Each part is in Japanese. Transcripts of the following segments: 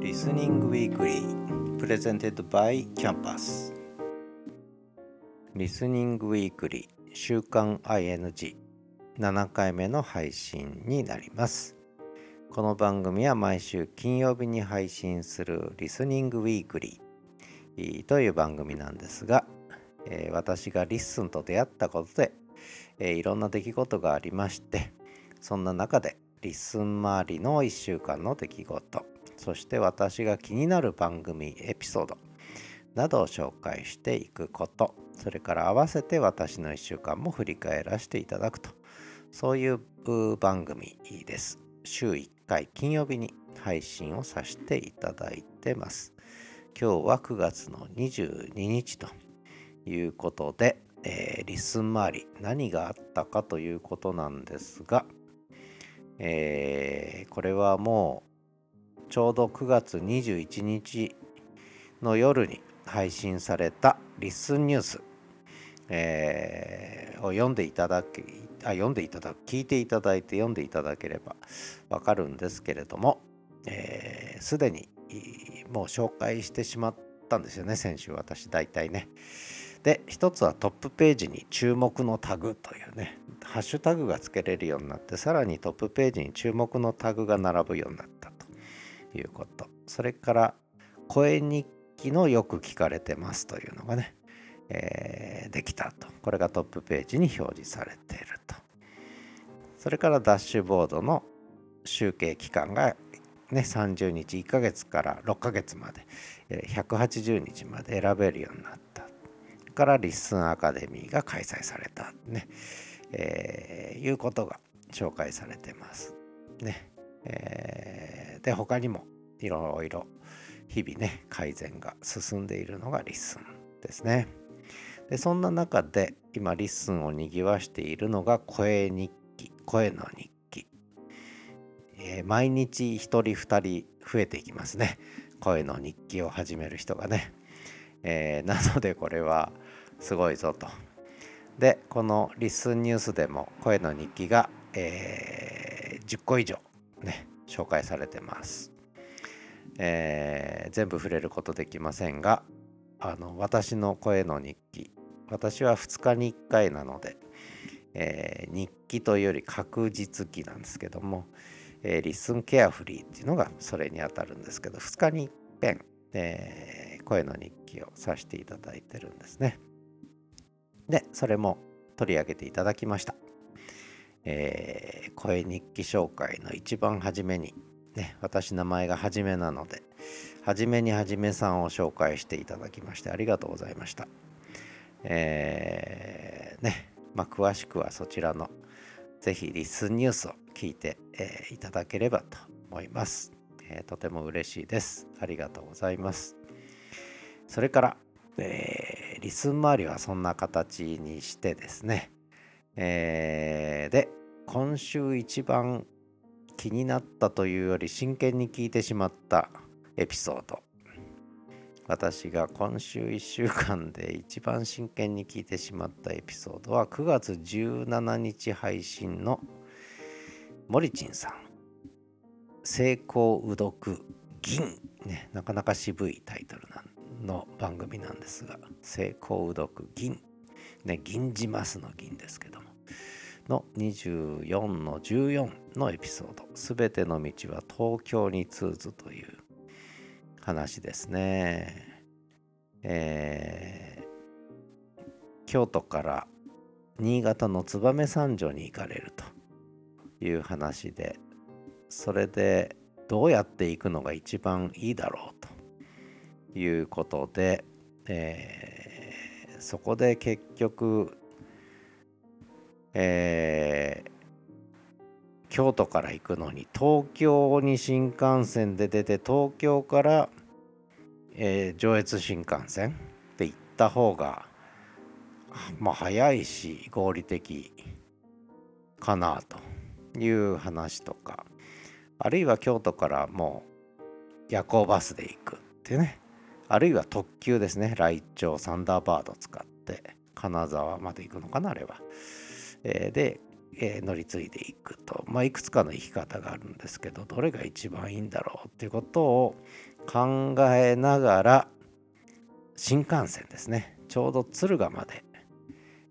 Listening Weekly presented by Campus Listening Weekly 週刊 ING7 回目の配信になります。この番組は毎週金曜日に配信する Listening Weekly という番組なんですが、えー、私が LISTEN と出会ったことで、えー、いろんな出来事がありましてそんな中で LISTEN 周りの1週間の出来事そして私が気になる番組エピソードなどを紹介していくことそれから合わせて私の1週間も振り返らせていただくとそういう番組です。週1回金曜日に配信をさせていただいてます。今日は9月の22日ということで、えー、 LISTEN 周り何があったかということなんですが、えー、これはもうちょうど9月21日の夜に配信されたリスンニュース、えー、を読んでいただきあ読んでいただく聞いていただいて読んでいただければわかるんですけれどもすで、ー、にもう紹介してしまったんですよね先週私大体ね。で一つはトップページに注目のタグというねハッシュタグが付けれるようになってさらにトップページに注目のタグが並ぶようになったいうこと。それから声日記のよく聞かれてますというのがね、えー、できたと。これがトップページに表示されていると。それからダッシュボードの集計期間がね、30日1ヶ月から6ヶ月まで180日まで選べるようになった。からリッスンアカデミーが開催されたね、えー、いうことが紹介されてますね、えー、で他にもいろいろ日々ね改善が進んでいるのが LISTEN ですね。でそんな中で今 LISTEN をにぎわしているのが声日記声の日記、えー、毎日1人2人増えていきますね。声の日記を始める人がね、えー、なのでこれはすごいぞと。でこのリッスンニュースでも声の日記が、えー、10個以上ね紹介されてます、えー、全部触れることできませんがあの私の声の日記私は2日に1回なので、えー、日記というより確実記なんですけども、えー、リスンケアフリーっていうのがそれにあたるんですけど2日に一遍、えー、声の日記をさせていただいてるんですね。で、それも取り上げていただきました。えー、声日記紹介の一番初めに、ね、私名前がはじめなので、はじめにはじめさんを紹介していただきましてありがとうございました。えー、ね、まあ、詳しくはそちらのぜひリスンニュースを聞いて、えー、いただければと思います、えー、とても嬉しいです。ありがとうございます。それから、えー、リスン周りはそんな形にしてですね、えー、で今週一番気になったというより真剣に聞いてしまったエピソード。私が今週1週間で一番真剣に聞いてしまったエピソードは9月17日配信のモリチンさん。成功うどく銀。ねなかなか渋いタイトルなの番組なんですが成功うどく銀。ね銀じますの銀ですけどもの24の14のエピソード「すべての道は東京に通ず」という話ですね。えー、京都から新潟の燕三条に行かれるという話でそれでどうやって行くのが一番いいだろうということで、えー、そこで結局、えー、京都から行くのに東京に新幹線で出て東京から、えー、上越新幹線で行った方がまあ早いし合理的かなという話とかあるいは京都からもう夜行バスで行くってね。あるいは特急ですね。ライチョウサンダーバード使って金沢まで行くのかなあれは、えー、で、えー、乗り継いでいくと、まあ、いくつかの行き方があるんですけどどれが一番いいんだろうっていうことを考えながら新幹線ですね。ちょうど敦賀まで、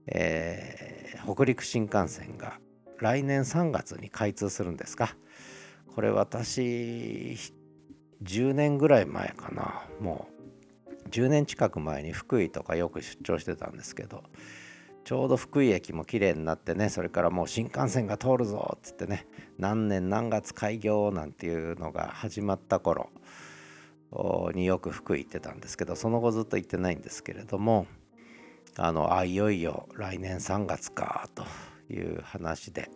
えー、北陸新幹線が来年3月に開通するんですか。これ私10年ぐらい前かな。もう10年近く前に福井とかよく出張してたんですけどちょうど福井駅も綺麗になってねそれからもう新幹線が通るぞっつってね何年何月開業なんていうのが始まった頃によく福井行ってたんですけどその後ずっと行ってないんですけれどもあのあいよいよ来年3月かという話で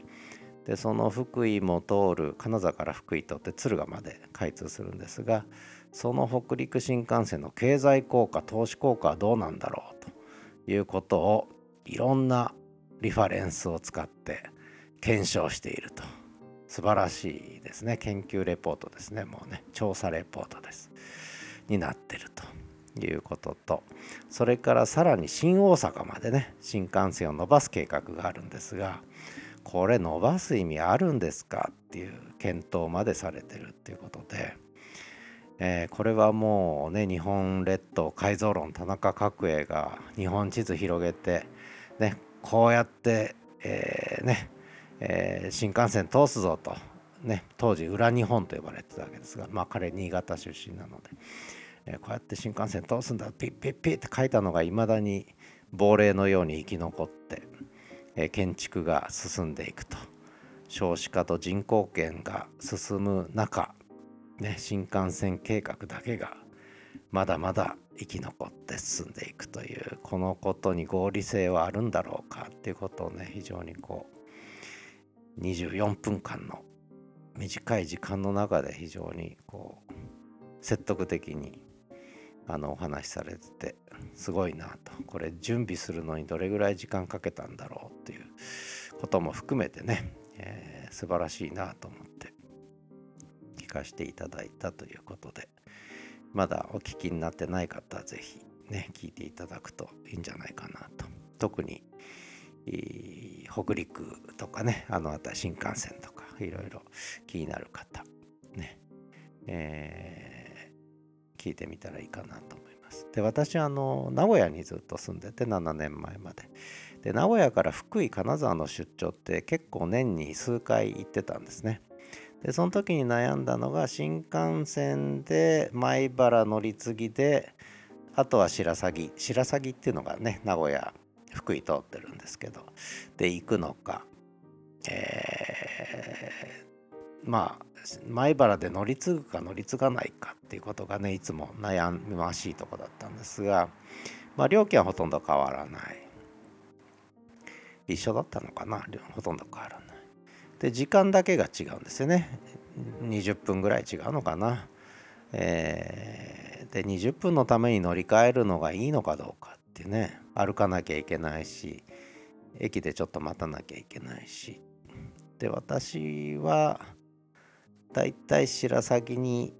でその福井も通る金沢から福井とって敦賀まで開通するんですがその北陸新幹線の経済効果投資効果はどうなんだろうということをいろんなリファレンスを使って検証していると。素晴らしいですね。研究レポートですね。もうね調査レポートです。になってるということとそれからさらに新大阪までね新幹線を伸ばす計画があるんですがこれ伸ばす意味あるんですか？っていう検討までされてるっていうことで、えー、これはもうね日本列島改造論田中角栄が日本地図広げてねこうやって、えー、ね、えー、新幹線通すぞと。ね当時裏日本と呼ばれてたわけですがまあ彼新潟出身なので、えこうやって新幹線通すんだ。ピッピッピッって書いたのがいまだに亡霊のように生き残って。建築が進んでいくと。少子化と人口減が進む中、ね、新幹線計画だけがまだまだ生き残って進んでいくというこのことに合理性はあるんだろうかっていうことをね非常にこう24分間の短い時間の中で非常にこう説得的にあのお話しされててすごいなとこれ準備するのにどれぐらい時間かけたんだろうっていうことも含めてね、えー、素晴らしいなと思って聞かせていただいたということでまだお聞きになってない方は是非ね聞いていただくといいんじゃないかなと特に北陸とかねあの辺り新幹線とかいろいろ気になる方ねえー、聞いてみたらいいかなと思います。で私あの名古屋にずっと住んでて7年前まで。で名古屋から福井金沢の出張って結構年に数回行ってたんですね。でその時に悩んだのが新幹線で米原乗り継ぎであとは白鷺。白鷺っていうのがね名古屋福井通ってるんですけどで行くのか。えー、まあ米原で乗り継ぐか乗り継がないかっていうことがねいつも悩ましいとこだったんですが、まあ、料金はほとんど変わらない。一緒だったのかな？ほとんど変わらない。で時間だけが違うんですよね。20分ぐらい違うのかな？えー、で20分のために乗り換えるのがいいのかどうかってね。歩かなきゃいけないし駅でちょっと待たなきゃいけないし。で私はだいたい白鷺に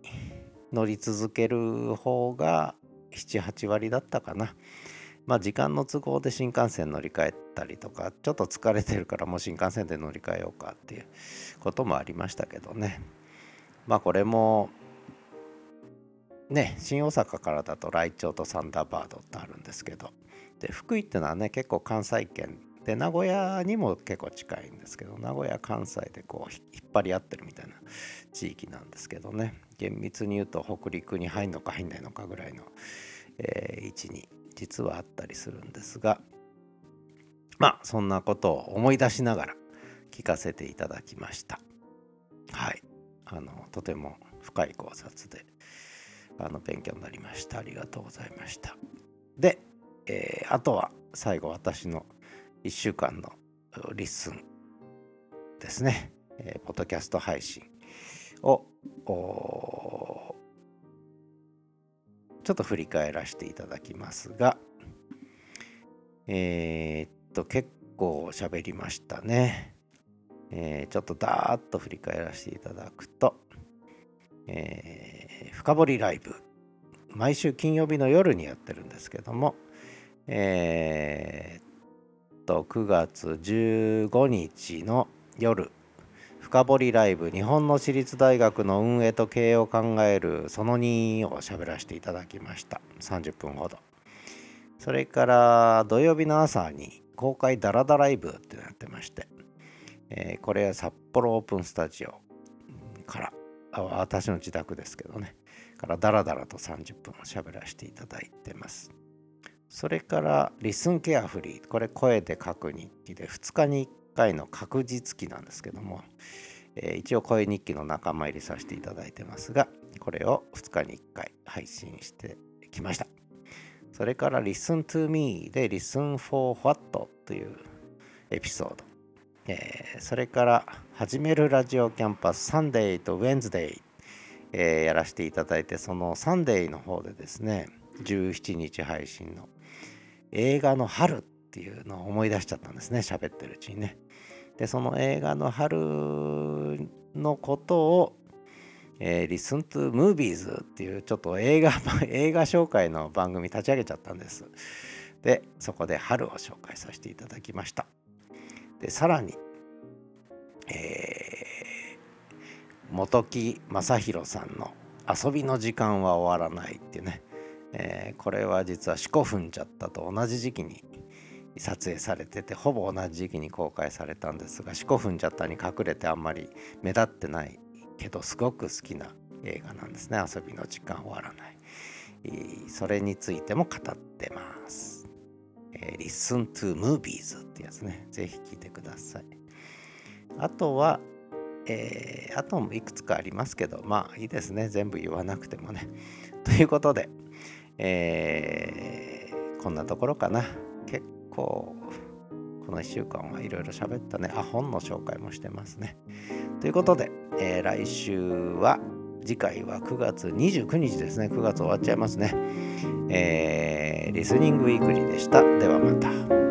乗り続ける方が78割だったかな。まあ時間の都合で新幹線乗り換えたりとかちょっと疲れてるからもう新幹線で乗り換えようかっていうこともありましたけどねまあこれもね新大阪からだとライチョウとサンダーバードってあるんですけどで福井ってのはね結構関西圏で名古屋にも結構近いんですけど名古屋関西でこう引っ張り合ってるみたいな地域なんですけどね。厳密に言うと北陸に入んのか入んないのかぐらいの、えー、位置に実はあったりするんですがまあそんなことを思い出しながら聞かせていただきました。はい。あのとても深い考察であの勉強になりました。ありがとうございました。で、えー、あとは最後私の1週間の LISTEN ですね、えー、ポッドキャスト配信をちょっと振り返らせていただきますがえー、っと結構喋りましたね、えー、ちょっとダーッと振り返らせていただくと、えー、深掘りライブ。毎週金曜日の夜にやってるんですけども、えー、と9月15日の夜深掘りライブ日本の私立大学の運営と経営を考えるその2を喋らせていただきました。30分ほど。それから土曜日の朝に公開ダラダライブってなってまして、えー、これは札幌オープンスタジオから私の自宅ですけどね。からダラダラと30分を喋らせていただいてます。それからリスンケアフリー。これ声で書く日記で2日に1回の隔日記なんですけども、えー、一応声日記の仲間入りさせていただいてますがこれを2日に1回配信してきました。それから Listen to Me で Listen for What というエピソード、えー、それから始めるラジオキャンパス Sunday と Wednesday、えー、やらせていただいてその Sunday の方でですね17日配信の映画の春っていうのを思い出しちゃったんですね喋ってるうちにね。でその映画の春のことを、えー、Listen to Movies っていうちょっと映画 映画紹介の番組立ち上げちゃったんです。でそこで春を紹介させていただきました。でさらに、えー、本木正弘さんの「遊びの時間は終わらない」っていうね、えー、これは実は「四股踏んじゃった」と同じ時期に撮影されててほぼ同じ時期に公開されたんですが「四股踏んじゃった」に隠れてあんまり目立ってないけどすごく好きな映画なんですね。遊びの時間終わらない。それについても語ってます、えー、Listen to Movies ってやつね。ぜひ聞いてください。あとはえー、あともいくつかありますけどまあいいですね。全部言わなくてもね。ということで、えー、こんなところかな。結構この1週間はいろいろ喋ったね。あ本の紹介もしてますね。ということで、えー、来週は次回は9月29日ですね。9月終わっちゃいますね。えー、リスニングウィークリーでした。ではまた。